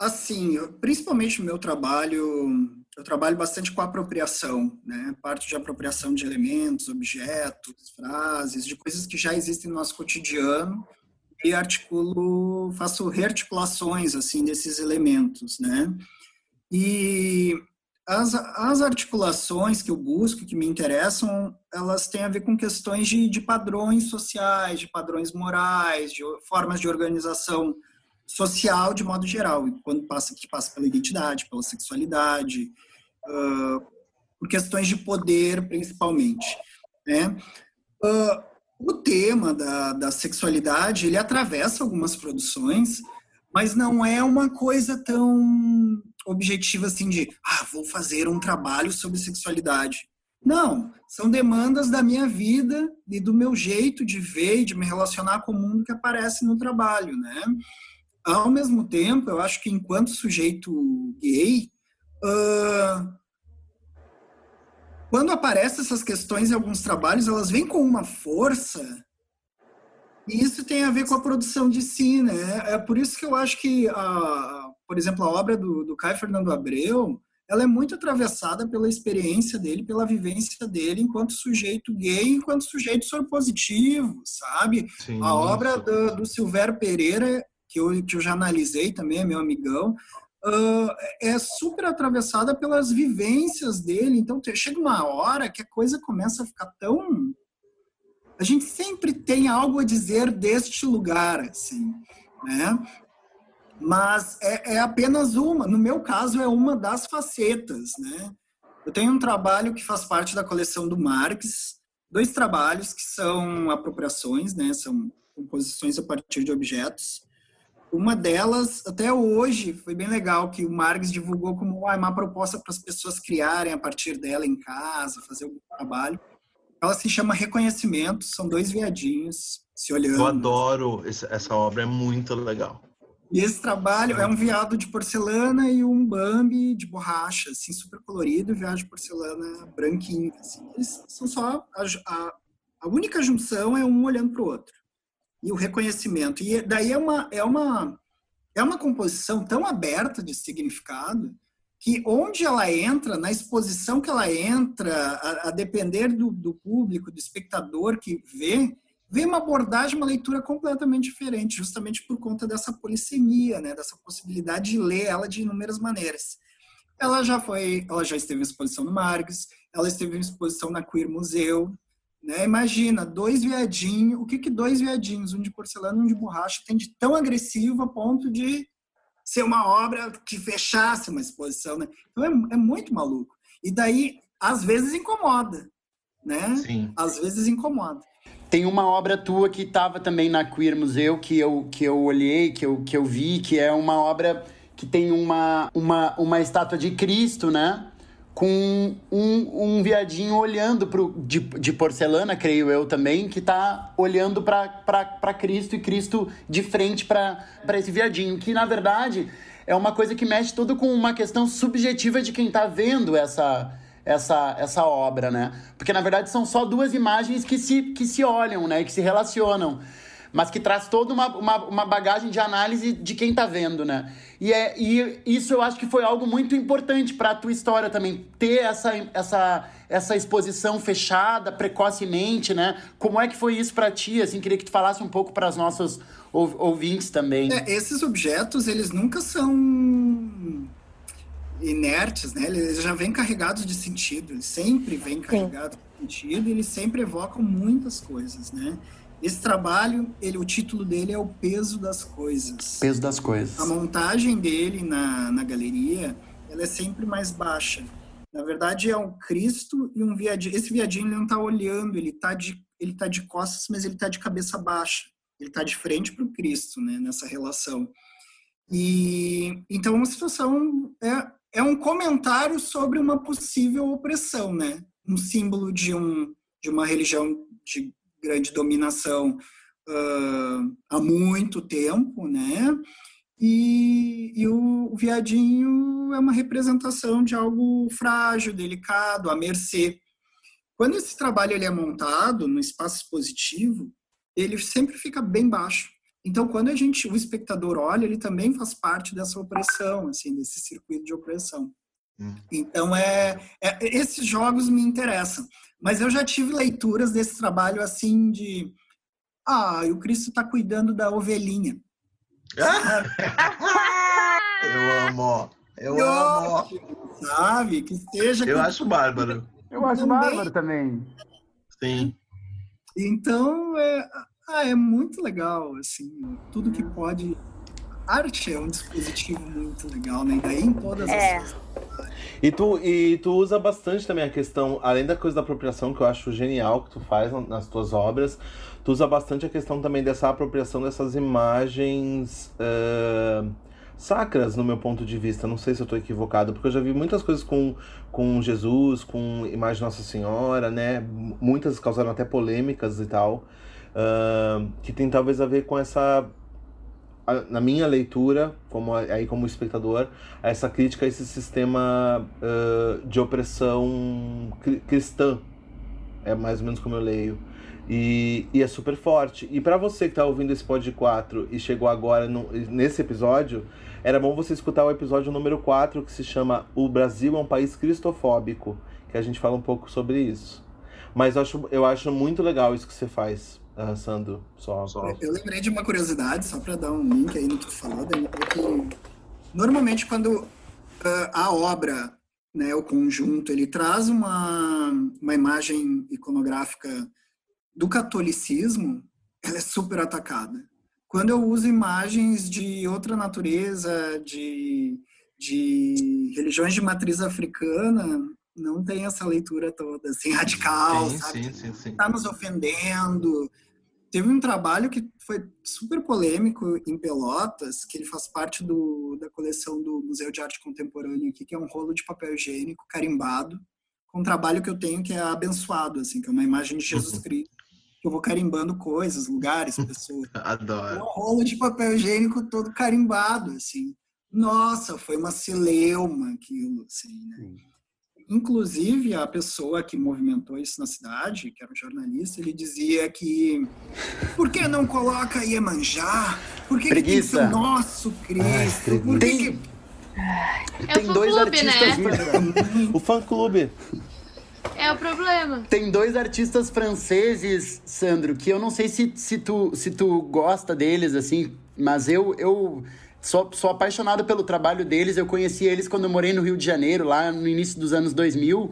assim, principalmente no meu trabalho, eu trabalho bastante com apropriação, né? Parte de apropriação de elementos, objetos, frases, de coisas que já existem no nosso cotidiano e articulo, faço rearticulações assim desses elementos, né? E as, as articulações que eu busco, que me interessam, elas têm a ver com questões de, de padrões sociais, de padrões morais, de formas de organização social de modo geral, e quando passa que passa pela identidade, pela sexualidade, uh, por questões de poder principalmente, né? Uh, o tema da, da sexualidade, ele atravessa algumas produções, mas não é uma coisa tão objetiva assim de, ah, vou fazer um trabalho sobre sexualidade. Não, são demandas da minha vida e do meu jeito de ver e de me relacionar com o mundo que aparece no trabalho, né? Ao mesmo tempo, eu acho que enquanto sujeito gay, uh, quando aparecem essas questões em alguns trabalhos, elas vêm com uma força e isso tem a ver com a produção de si, né? É por isso que eu acho que, a, por exemplo, a obra do, do Caio Fernando Abreu, ela é muito atravessada pela experiência dele, pela vivência dele enquanto sujeito gay, enquanto sujeito positivo, sabe? Sim, a obra do, do Silvério Pereira, que eu, que eu já analisei também, é meu amigão, uh, é super atravessada pelas vivências dele. Então, chega uma hora que a coisa começa a ficar tão. A gente sempre tem algo a dizer deste lugar, assim, né? Mas é, é apenas uma. No meu caso, é uma das facetas, né? Eu tenho um trabalho que faz parte da coleção do Marx, dois trabalhos que são apropriações, né? São composições a partir de objetos. Uma delas, até hoje, foi bem legal, que o Marx divulgou como ah, uma proposta para as pessoas criarem a partir dela em casa, fazer algum trabalho. Ela se chama Reconhecimento, são dois viadinhos se olhando. Eu adoro essa obra, é muito legal. E esse trabalho é um veado de porcelana e um Bambi de borracha, assim, super colorido, e veado de porcelana branquinho. Assim. Eles são só. A, a, a única junção é um olhando para o outro e o reconhecimento. E daí é uma, é uma, é uma composição tão aberta de significado que onde ela entra, na exposição que ela entra, a, a depender do, do, público, do espectador que vê, vê uma abordagem, uma leitura completamente diferente, justamente por conta dessa polissemia, né, dessa possibilidade de ler ela de inúmeras maneiras. Ela já foi, ela já esteve em exposição no Marx, ela esteve em exposição na Queer Museu, né? Imagina, dois viadinhos, o que, que dois viadinhos, um de porcelana e um de borracha, tem de tão agressivo a ponto de ser uma obra que fechasse uma exposição, né? Então é, é muito maluco. E daí, às vezes, incomoda, né? Sim. Às vezes incomoda. Tem uma obra tua que estava também na Queer Museu, que eu, que eu olhei, que eu, que eu vi, que é uma obra que tem uma, uma, uma estátua de Cristo, né? Com um, um viadinho olhando pro, de, de porcelana, creio eu também, que tá olhando para Cristo e Cristo de frente para esse viadinho, que na verdade é uma coisa que mexe tudo com uma questão subjetiva de quem tá vendo essa, essa, essa obra, né? Porque na verdade são só duas imagens que se, que se olham, né? Que se relacionam. Mas que traz toda uma, uma, uma bagagem de análise de quem tá vendo, né? E, é, e isso eu acho que foi algo muito importante para a tua história também, ter essa, essa, essa exposição fechada precocemente, né? Como é que foi isso para ti? Assim, queria que tu falasse um pouco para os nossos ouvintes também. É, esses objetos, eles nunca são inertes, né? Eles já vêm carregados de sentido, eles sempre vêm carregados Sim. de sentido e eles sempre evocam muitas coisas, né? Esse trabalho, ele, o título dele é O Peso das Coisas. Peso das Coisas. A montagem dele na, na galeria, ela é sempre mais baixa. Na verdade, é um Cristo e um viadinho. Esse viadinho ele não está olhando, ele está de, ele tá de costas, mas ele está de cabeça baixa. Ele está de frente para o Cristo, né, nessa relação. E então uma situação é, é um comentário sobre uma possível opressão, né? Um símbolo de um de uma religião de grande dominação uh, há muito tempo, né? E, e o, viadinho é uma representação de algo frágil, delicado, à mercê. Quando esse trabalho ele é montado no espaço expositivo, ele sempre fica bem baixo. Então, quando a gente, o espectador olha, ele também faz parte dessa opressão, assim, desse circuito de opressão. Hum. Então, é, é, esses jogos me interessam. Mas eu já tive leituras desse trabalho assim de ah, o Cristo está cuidando da ovelhinha. eu amo. Eu, eu amo. Sabe? Que seja. Eu acho bárbaro. Eu acho também. bárbaro também. Sim. Então, é, ah, é muito legal, assim, tudo que pode arte é um dispositivo muito legal, né? Daí em todas é. as e tu, e tu usa bastante também a questão, além da coisa da apropriação, que eu acho genial que tu faz nas tuas obras, tu usa bastante a questão também dessa apropriação dessas imagens uh, sacras, no meu ponto de vista. Não sei se eu estou equivocado, porque eu já vi muitas coisas com, com Jesus, com imagem de Nossa Senhora, né? Muitas causaram até polêmicas e tal. Uh, que tem talvez a ver com essa na minha leitura, como aí como espectador, essa crítica a esse sistema uh, de opressão cristã. É mais ou menos como eu leio. E, e é super forte. E para você que está ouvindo esse pod 4 e chegou agora no, nesse episódio, era bom você escutar o episódio número 4 que se chama O Brasil é um país cristofóbico, que a gente fala um pouco sobre isso. Mas eu acho, eu acho muito legal isso que você faz uh, Sandro? Só, só. Eu lembrei de uma curiosidade, só para dar um link aí no que tu falou, Daniel, é que normalmente quando uh, a obra, né, o conjunto, ele traz uma, uma imagem iconográfica do catolicismo, ela é super atacada. Quando eu uso imagens de outra natureza, de, de religiões de matriz africana, não tem essa leitura toda, assim, radical, sim, sabe? Sim, sim, sim. Tá nos ofendendo, teve um trabalho que foi super polêmico em Pelotas, que ele faz parte do, da coleção do Museu de Arte Contemporânea aqui, que é um rolo de papel higiênico carimbado, com um trabalho que eu tenho que é abençoado, assim, que é uma imagem de Jesus uhum. Cristo, eu vou carimbando coisas, lugares, pessoas. Adoro. Um rolo de papel higiênico todo carimbado, assim. Nossa, foi uma celeuma aquilo, assim, né? Inclusive, a pessoa que movimentou isso na cidade, que era um jornalista, ele dizia que por que não coloca Iemanjá? Por que, que tem que o nosso Cristo? Ai, por que, tem... que... É tem dois clube, artistas. Né? o fã clube. É o problema. Tem dois artistas franceses, Sandro, que eu não sei se, se, tu, se tu gosta deles, assim, mas eu, eu Sou, sou apaixonado pelo trabalho deles. Eu conheci eles quando eu morei no Rio de Janeiro, lá no início dos anos 2000,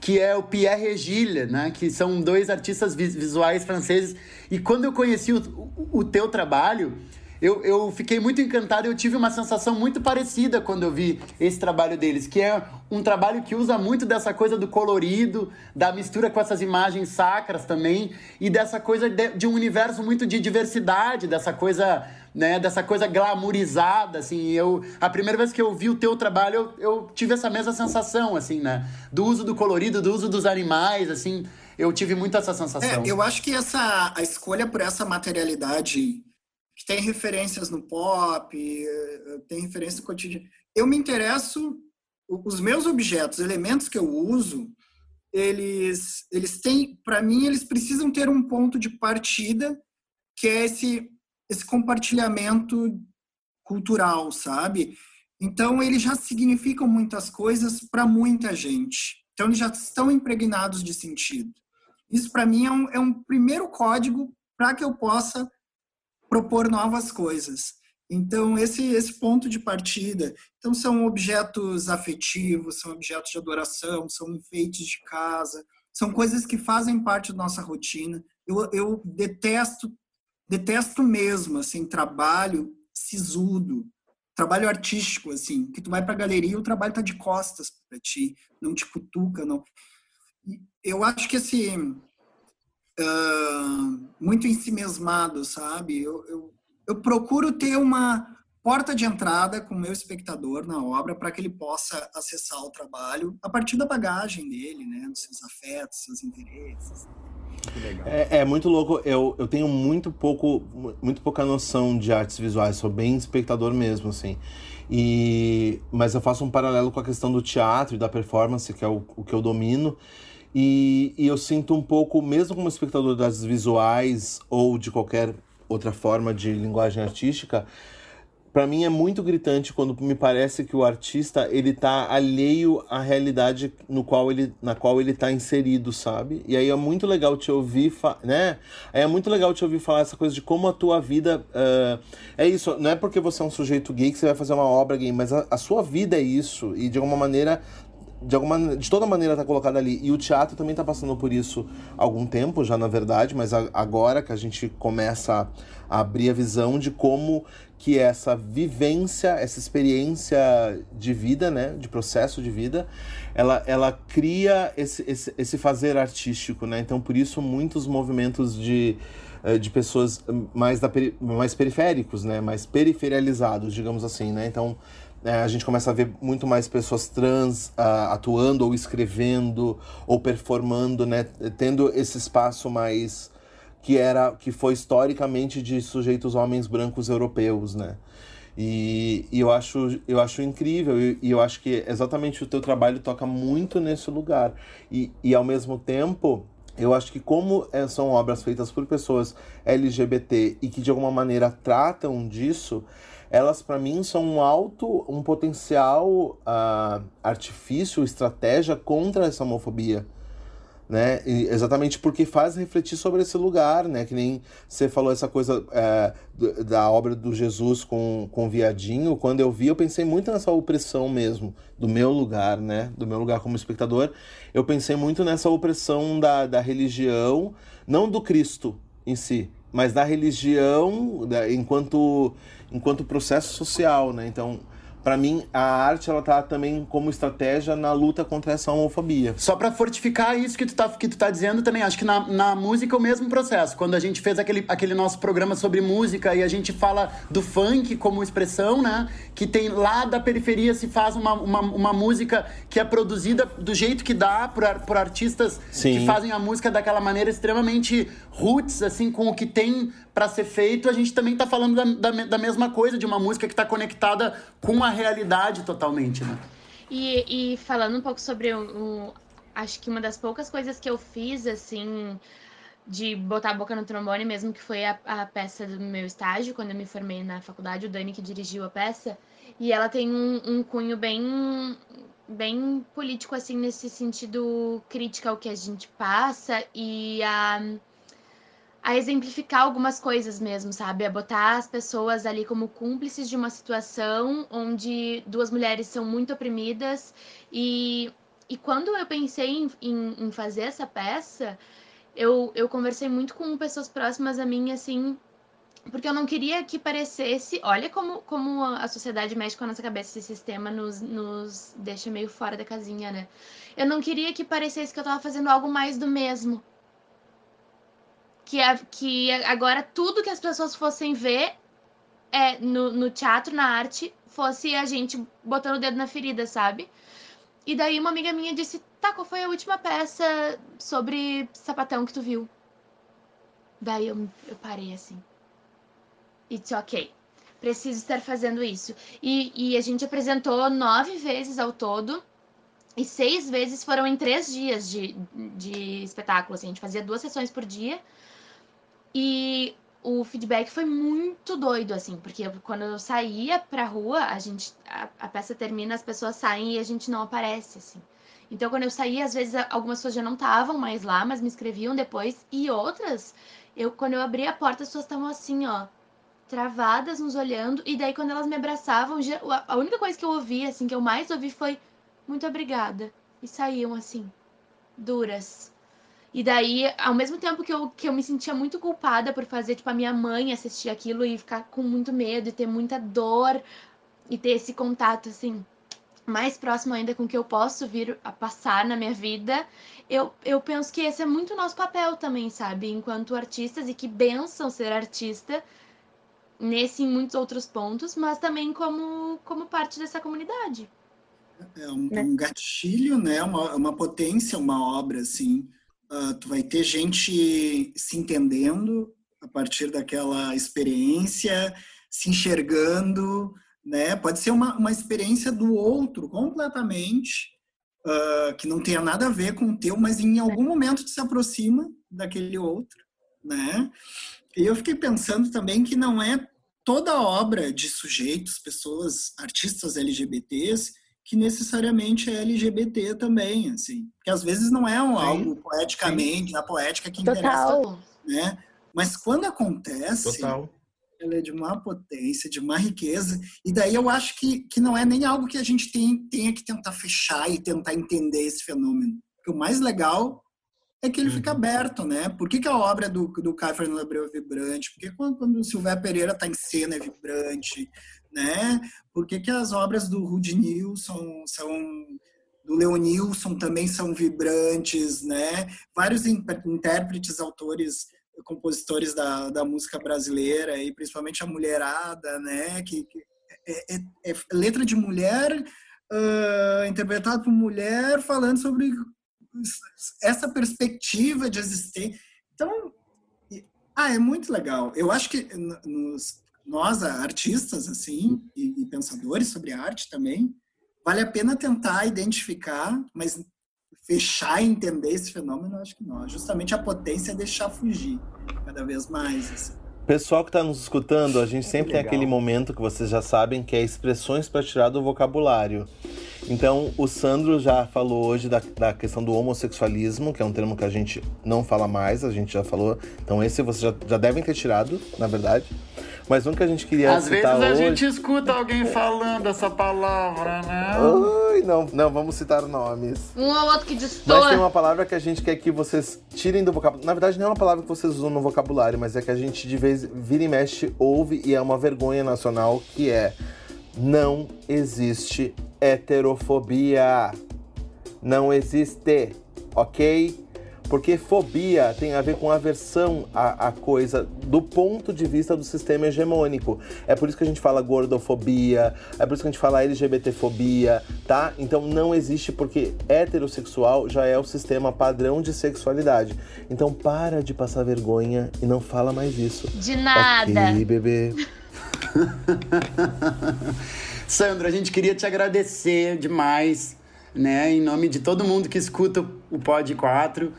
que é o Pierre Regille, né? Que são dois artistas visuais franceses. E quando eu conheci o, o, o teu trabalho, eu, eu fiquei muito encantado. Eu tive uma sensação muito parecida quando eu vi esse trabalho deles, que é um trabalho que usa muito dessa coisa do colorido, da mistura com essas imagens sacras também, e dessa coisa de, de um universo muito de diversidade, dessa coisa né, dessa coisa glamourizada, assim, eu, a primeira vez que eu vi o teu trabalho, eu, eu tive essa mesma sensação, assim, né, do uso do colorido, do uso dos animais, assim, eu tive muito essa sensação. É, eu acho que essa, a escolha por essa materialidade, que tem referências no pop, eh, tem referência no cotidiano, eu me interesso, os meus objetos, elementos que eu uso, eles, eles têm, para mim, eles precisam ter um ponto de partida que é esse, esse compartilhamento cultural, sabe? Então, eles já significam muitas coisas para muita gente. Então, eles já estão impregnados de sentido. Isso, para mim, é um, é um primeiro código para que eu possa propor novas coisas. Então, esse, esse ponto de partida. Então, são objetos afetivos, são objetos de adoração, são enfeites de casa, são coisas que fazem parte da nossa rotina. Eu, eu detesto, detesto mesmo, assim, trabalho sisudo, trabalho artístico, assim, que tu vai para galeria e o trabalho tá de costas para ti, não te cutuca, não. Eu acho que, assim, uh, muito ensimesmado, sabe? Eu, eu, eu procuro ter uma porta de entrada com o meu espectador na obra para que ele possa acessar o trabalho a partir da bagagem dele, né? Dos seus afetos, seus interesses. É, é, muito louco. Eu, eu tenho muito pouco, muito pouca noção de artes visuais. Sou bem espectador mesmo, assim. E, mas eu faço um paralelo com a questão do teatro e da performance, que é o, o que eu domino. E, e eu sinto um pouco, mesmo como espectador das visuais ou de qualquer outra forma de linguagem artística, para mim é muito gritante quando me parece que o artista ele tá alheio à realidade no qual ele, na qual ele tá inserido, sabe? E aí é muito legal te ouvir, né? Aí é muito legal te ouvir falar essa coisa de como a tua vida uh, é isso. Não é porque você é um sujeito gay que você vai fazer uma obra gay, mas a, a sua vida é isso e de alguma maneira de alguma de toda maneira está colocada ali e o teatro também está passando por isso há algum tempo já na verdade mas agora que a gente começa a abrir a visão de como que essa vivência, essa experiência de vida, né, de processo de vida, ela, ela cria esse, esse, esse fazer artístico, né? Então, por isso, muitos movimentos de, eh, de pessoas mais, da, mais periféricos, né, mais periferializados, digamos assim, né? Então, é, a gente começa a ver muito mais pessoas trans uh, atuando ou escrevendo ou performando, né, tendo esse espaço mais que era que foi historicamente de sujeitos homens brancos europeus, né? E, e eu, acho, eu acho incrível, e, e, eu acho que exatamente o teu trabalho toca muito nesse lugar. E, e ao mesmo tempo, eu acho que como é, são obras feitas por pessoas LGBT e que de alguma maneira tratam disso, elas para mim são um alto, um potencial uh, artifício, estratégia contra essa homofobia né? E exatamente porque faz refletir sobre esse lugar, né? Que nem você falou essa coisa é, da obra do Jesus com, com o viadinho. Quando eu vi, eu pensei muito nessa opressão mesmo, do meu lugar, né? Do meu lugar como espectador. Eu pensei muito nessa opressão da, da religião, não do Cristo em si, mas da religião da, enquanto, enquanto processo social, né? Então para mim, a arte ela tá também como estratégia na luta contra essa homofobia. Só para fortificar isso que tu tá, que tu tá dizendo também, acho que na, na música é o mesmo processo. Quando a gente fez aquele, aquele nosso programa sobre música e a gente fala do funk como expressão, né? Que tem lá da periferia se faz uma, uma, uma música que é produzida do jeito que dá por, por artistas Sim. que fazem a música daquela maneira extremamente roots, assim, com o que tem para ser feito, a gente também está falando da, da, da, mesma coisa, de uma música que está conectada com a realidade totalmente, né? E, e falando um pouco sobre o, o, Acho que uma das poucas coisas que eu fiz, assim, de botar a boca no trombone mesmo, que foi a, a peça do meu estágio, quando eu me formei na faculdade, o Dani que dirigiu a peça. E ela tem um, um cunho bem bem político assim nesse sentido crítica ao que a gente passa e a a exemplificar algumas coisas mesmo, sabe? A botar as pessoas ali como cúmplices de uma situação onde duas mulheres são muito oprimidas. E, e quando eu pensei em, em, em fazer essa peça, eu, eu conversei muito com pessoas próximas a mim, assim, porque eu não queria que parecesse. Olha como, como a sociedade mexe com a nossa cabeça, esse sistema nos, nos deixa meio fora da casinha, né? Eu não queria que parecesse que eu tava fazendo algo mais do mesmo que, a, que agora tudo que as pessoas fossem ver é, no, no teatro, na arte, fosse a gente botando o dedo na ferida, sabe? E daí uma amiga minha disse: Tá, qual foi a última peça sobre sapatão que tu viu? Daí eu, eu parei assim. It's ok. Preciso estar fazendo isso. E, e a gente apresentou nove vezes ao todo. E seis vezes foram em três dias de, de espetáculo. Assim, a gente fazia duas sessões por dia. E o feedback foi muito doido, assim, porque quando eu saía pra rua, a gente. A, a, peça termina, as pessoas saem e a gente não aparece, assim. Então, quando eu saía, às vezes algumas pessoas já não estavam mais lá, mas me escreviam depois, e outras, eu, quando eu abri a porta, as pessoas estavam assim, ó, travadas, nos olhando, e daí quando elas me abraçavam, a única coisa que eu ouvi, assim, que eu mais ouvi foi muito obrigada. E saíam assim, duras. E daí, ao mesmo tempo que eu, que eu me sentia muito culpada por fazer, tipo, a minha mãe assistir aquilo e ficar com muito medo e ter muita dor e ter esse contato, assim, mais próximo ainda com o que eu posso vir a passar na minha vida, eu, eu penso que esse é muito nosso papel também, sabe? Enquanto artistas, e que benção ser artista nesse e muitos outros pontos, mas também como, como parte dessa comunidade. É um, né? um gatilho, né? Uma, uma potência, uma obra, assim. Uh, tu vai ter gente se entendendo a partir daquela experiência, se enxergando, né? Pode ser uma, uma experiência do outro completamente, uh, que não tenha nada a ver com o teu, mas em algum momento tu se aproxima daquele outro, né? E eu fiquei pensando também que não é toda obra de sujeitos, pessoas, artistas LGBTs, que necessariamente é LGBT também, assim. Que às vezes não é um, algo poeticamente, Sim. a poética que Total. interessa, né? Mas quando acontece, Total. ela é de uma potência, de uma riqueza, e daí eu acho que, que não é nem algo que a gente tem, tenha que tentar fechar e tentar entender esse fenômeno. Porque o mais legal é que ele fica uhum. aberto, né? Por que, que a obra do, do Caio Fernando Abreu é vibrante? Por que quando, quando o Silvério Pereira está em cena é vibrante? Né? Por que, que as obras do Rudy Nilson são do Leonilson também são vibrantes, né? Vários intérpretes, autores, compositores da, da música brasileira e principalmente a mulherada, né? Que, que é, é, é, letra de mulher uh, interpretada por mulher falando sobre essa perspectiva de existência. Então, ah, é muito legal. Eu acho que nos, nós, artistas, assim, e, e pensadores sobre arte também, vale a pena tentar identificar, mas fechar e entender esse fenômeno, acho que não. Justamente a potência é deixar fugir cada vez mais. Assim. Pessoal que está nos escutando, a gente sempre tem aquele momento que vocês já sabem que é expressões para tirar do vocabulário. Então, o Sandro já falou hoje da, da questão do homossexualismo, que é um termo que a gente não fala mais, a gente já falou. Então, esse vocês já, já devem ter tirado, na verdade. Mas um que a gente queria Às citar vezes a hoje... gente escuta alguém falando essa palavra, né? Ai, não, não, vamos citar nomes. Um ou outro que destoa. Mas tem uma palavra que a gente quer que vocês tirem do vocabulário. Na verdade, não é uma palavra que vocês usam no vocabulário, mas é que a gente de vez vira e mexe ouve e é uma vergonha nacional que é não existe heterofobia. Não existe, ok? Porque fobia tem a ver com aversão à, à coisa do ponto de vista do sistema hegemônico. É por isso que a gente fala gordofobia, é por isso que a gente fala LGBTfobia, tá? Então não existe porque heterossexual já é o sistema padrão de sexualidade. Então para de passar vergonha e não fala mais isso. De nada. Ok, bebê. Sandro, a gente queria te agradecer demais, né? Em nome de todo mundo que escuta o Pod 4,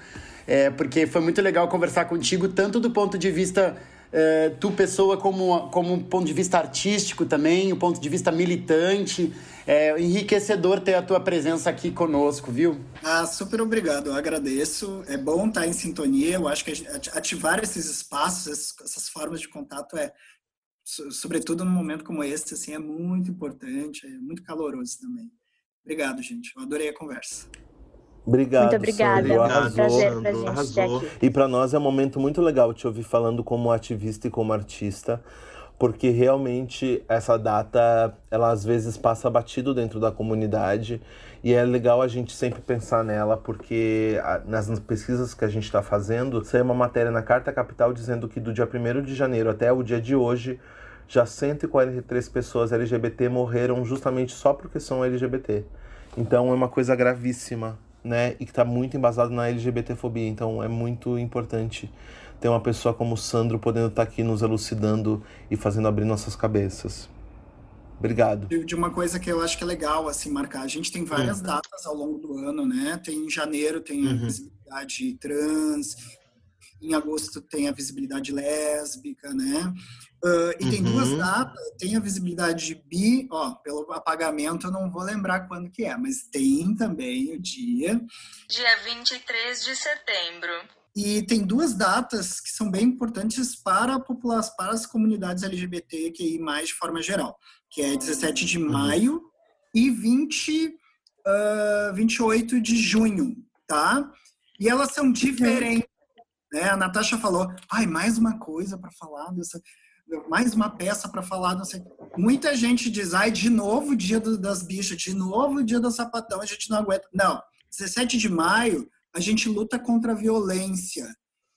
é, porque foi muito legal conversar contigo, tanto do ponto de vista é, tu pessoa como como um ponto de vista artístico também, o ponto de vista militante. É enriquecedor ter a tua presença aqui conosco, viu? Ah, super obrigado, eu agradeço. É bom estar em sintonia. Eu acho que ativar esses espaços, essas formas de contato é sobretudo num momento como esse, assim, é muito importante, é muito caloroso também. Obrigado, gente. Eu adorei a conversa. Obrigado, muito obrigada. Sandro. Arrasou, prazer pra gente arrasou. aqui. E para nós é um momento muito legal te ouvir falando como ativista e como artista, porque realmente essa data, ela às vezes passa batido dentro da comunidade e é legal a gente sempre pensar nela, porque nas pesquisas que a gente está fazendo, saiu uma matéria na Carta Capital dizendo que do dia 1 de janeiro até o dia de hoje, já 143 pessoas LGBT morreram justamente só porque são LGBT. Então é uma coisa gravíssima, né? E que está muito embasado na LGBTfobia. Então é muito importante ter uma pessoa como o Sandro podendo estar tá aqui nos elucidando e fazendo abrir nossas cabeças. Obrigado. De uma coisa que eu acho que é legal assim marcar. A gente tem várias uhum. datas ao longo do ano, né? Tem em janeiro tem uhum. a visibilidade trans, em agosto tem a visibilidade lésbica, né? Uh, e uhum. tem duas uhum. datas, tem a visibilidade bi, ó, pelo apagamento eu não vou lembrar quando que é, mas tem também o dia. Dia 23 de setembro. E tem duas datas que são bem importantes para a população, para as comunidades LGBT que mais de forma geral, que é 17 de uhum. maio e 20, uh, 28 de junho, tá? E elas são diferentes. Né? A Natasha falou, ai, mais uma coisa para falar dessa, mais uma peça para falar, não sei. Muita gente diz, ai, de novo o dia do, das bichas, de novo o dia do sapatão, a gente não aguenta. Não, 17 de maio a gente luta contra a violência.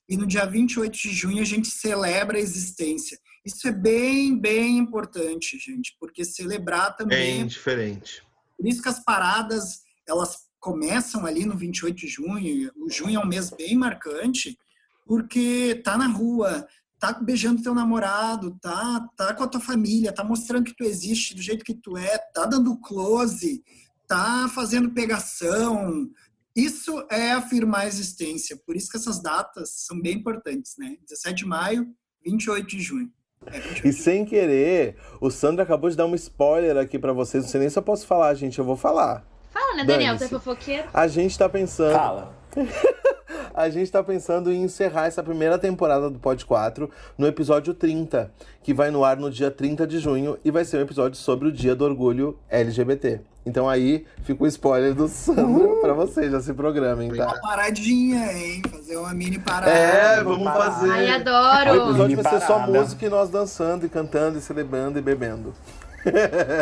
E no dia 28 de junho a gente celebra a existência. Isso é bem, bem importante, gente, porque celebrar também. Bem diferente. Por isso que as paradas, elas começam ali no 28 de junho. O junho é um mês bem marcante, porque tá na rua, tá beijando teu namorado, tá, tá com a tua família, tá mostrando que tu existe do jeito que tu é, tá dando close, tá fazendo pegação. Isso é afirmar a existência. Por isso que essas datas são bem importantes, né? 17 de maio, 28 de junho. É, 28 e sem querer, o Sandro acabou de dar um spoiler aqui para vocês. Não sei nem se eu posso falar, gente. Eu vou falar. Fala, né, Daniel? Você é fofoqueiro? A gente tá pensando. Fala. a gente está pensando em encerrar essa primeira temporada do Pod 4 no episódio 30, que vai no ar no dia 30 de junho e vai ser um episódio sobre o Dia do Orgulho LGBT. Então aí fica o spoiler do Sandro uh! pra vocês, já se programem, tá? Uma paradinha, hein? Fazer uma mini parada. É, vamos fazer. Ai, adoro! O episódio vai ser só música e nós dançando e cantando e celebrando e bebendo.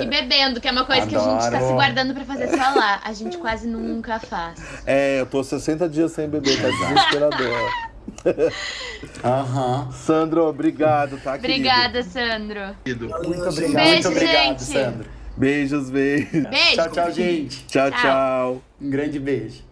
E bebendo, que é uma coisa Adoro. que a gente tá se guardando pra fazer só lá. A gente quase nunca faz. É, eu tô 60 dias sem beber, tá desesperador. Aham. Sandro, obrigado, tá? Obrigada, Sandro. Muito obrigado. Beijo, muito obrigado, gente. Sandro. Beijos, beijos. Beijo. Tchau, tchau, gente. Tchau, tchau. Um grande beijo.